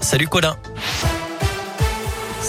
Salut Colin.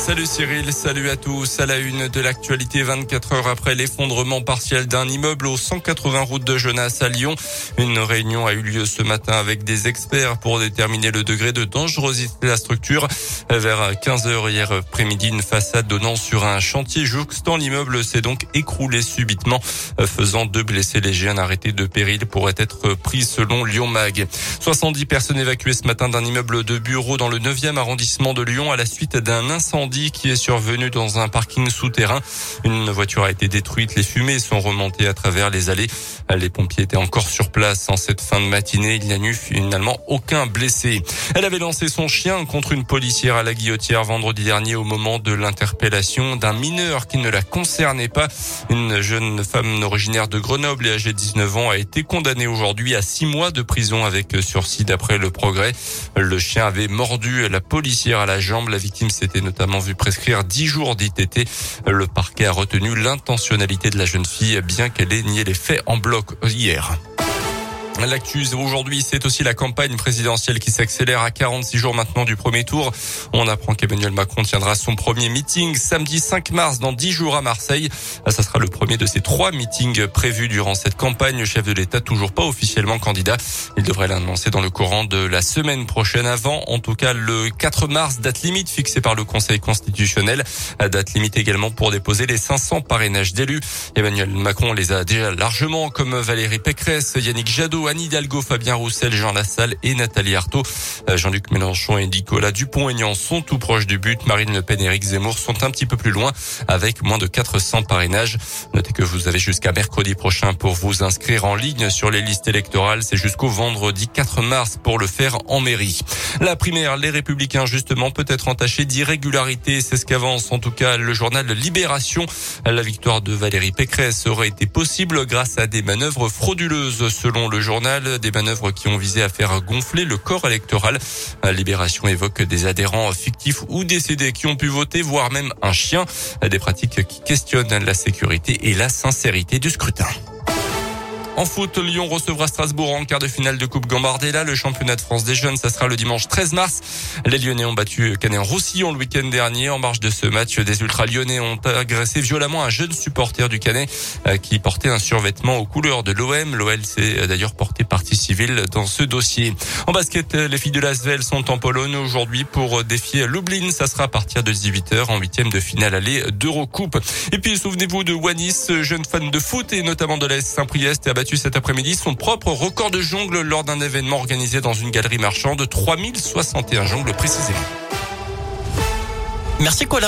Salut Cyril, salut à tous. À la une de l'actualité 24 heures après l'effondrement partiel d'un immeuble aux 180 routes de Genasse à Lyon. Une réunion a eu lieu ce matin avec des experts pour déterminer le degré de dangerosité de la structure. Vers 15 heures hier après-midi, une façade donnant sur un chantier jouxtant l'immeuble s'est donc écroulée subitement, faisant deux blessés légers. Un arrêté de péril pourrait être pris selon Lyon Mag. 70 personnes évacuées ce matin d'un immeuble de bureau dans le 9e arrondissement de Lyon à la suite d'un incendie qui est survenu dans un parking souterrain. Une voiture a été détruite. Les fumées sont remontées à travers les allées. Les pompiers étaient encore sur place en cette fin de matinée. Il n'y a eu finalement aucun blessé. Elle avait lancé son chien contre une policière à la guillotière vendredi dernier au moment de l'interpellation d'un mineur qui ne la concernait pas. Une jeune femme originaire de Grenoble et âgée de 19 ans a été condamnée aujourd'hui à six mois de prison avec sursis d'après le progrès. Le chien avait mordu la policière à la jambe. La victime s'était notamment vu prescrire 10 jours d'ITT. Le parquet a retenu l'intentionnalité de la jeune fille, bien qu'elle ait nié les faits en bloc hier. L'actu aujourd'hui, c'est aussi la campagne présidentielle qui s'accélère à 46 jours maintenant du premier tour. On apprend qu'Emmanuel Macron tiendra son premier meeting samedi 5 mars dans 10 jours à Marseille. Ça sera le premier de ces trois meetings prévus durant cette campagne. Le chef de l'État toujours pas officiellement candidat. Il devrait l'annoncer dans le courant de la semaine prochaine avant, en tout cas le 4 mars, date limite fixée par le Conseil constitutionnel. Date limite également pour déposer les 500 parrainages d'élus. Emmanuel Macron les a déjà largement comme Valérie Pécresse, Yannick Jadot, Anne Hidalgo, Fabien Roussel, Jean Lassalle et Nathalie Arthaud. Euh, Jean-Luc Mélenchon et Nicolas Dupont-Aignan sont tout proches du but. Marine Le Pen et Éric Zemmour sont un petit peu plus loin avec moins de 400 parrainages. Notez que vous avez jusqu'à mercredi prochain pour vous inscrire en ligne sur les listes électorales. C'est jusqu'au vendredi 4 mars pour le faire en mairie. La primaire, les républicains justement peut être entachée d'irrégularité. C'est ce qu'avance en tout cas le journal Libération. La victoire de Valérie Pécresse aurait été possible grâce à des manœuvres frauduleuses selon le journal journal, des manœuvres qui ont visé à faire gonfler le corps électoral. Libération évoque des adhérents fictifs ou décédés qui ont pu voter, voire même un chien. Des pratiques qui questionnent la sécurité et la sincérité du scrutin. En foot, Lyon recevra Strasbourg en quart de finale de Coupe Gambardella. Le championnat de France des jeunes, ça sera le dimanche 13 mars. Les Lyonnais ont battu Canet-Roussillon le week-end dernier. En marge de ce match, des Ultras lyonnais ont agressé violemment un jeune supporter du Canet euh, qui portait un survêtement aux couleurs de l'OM. L'OL s'est euh, d'ailleurs porté partie civile dans ce dossier. En basket, les filles de l'Asvel sont en Pologne aujourd'hui pour défier Lublin. Ça sera à partir de 18h en huitième de finale aller d'Eurocoupe. Et puis, souvenez-vous de Wanis, jeune fan de foot et notamment de l'AS Saint-Priest cet après-midi son propre record de jongle lors d'un événement organisé dans une galerie marchande. 3061 jongles précisément. Merci Colin.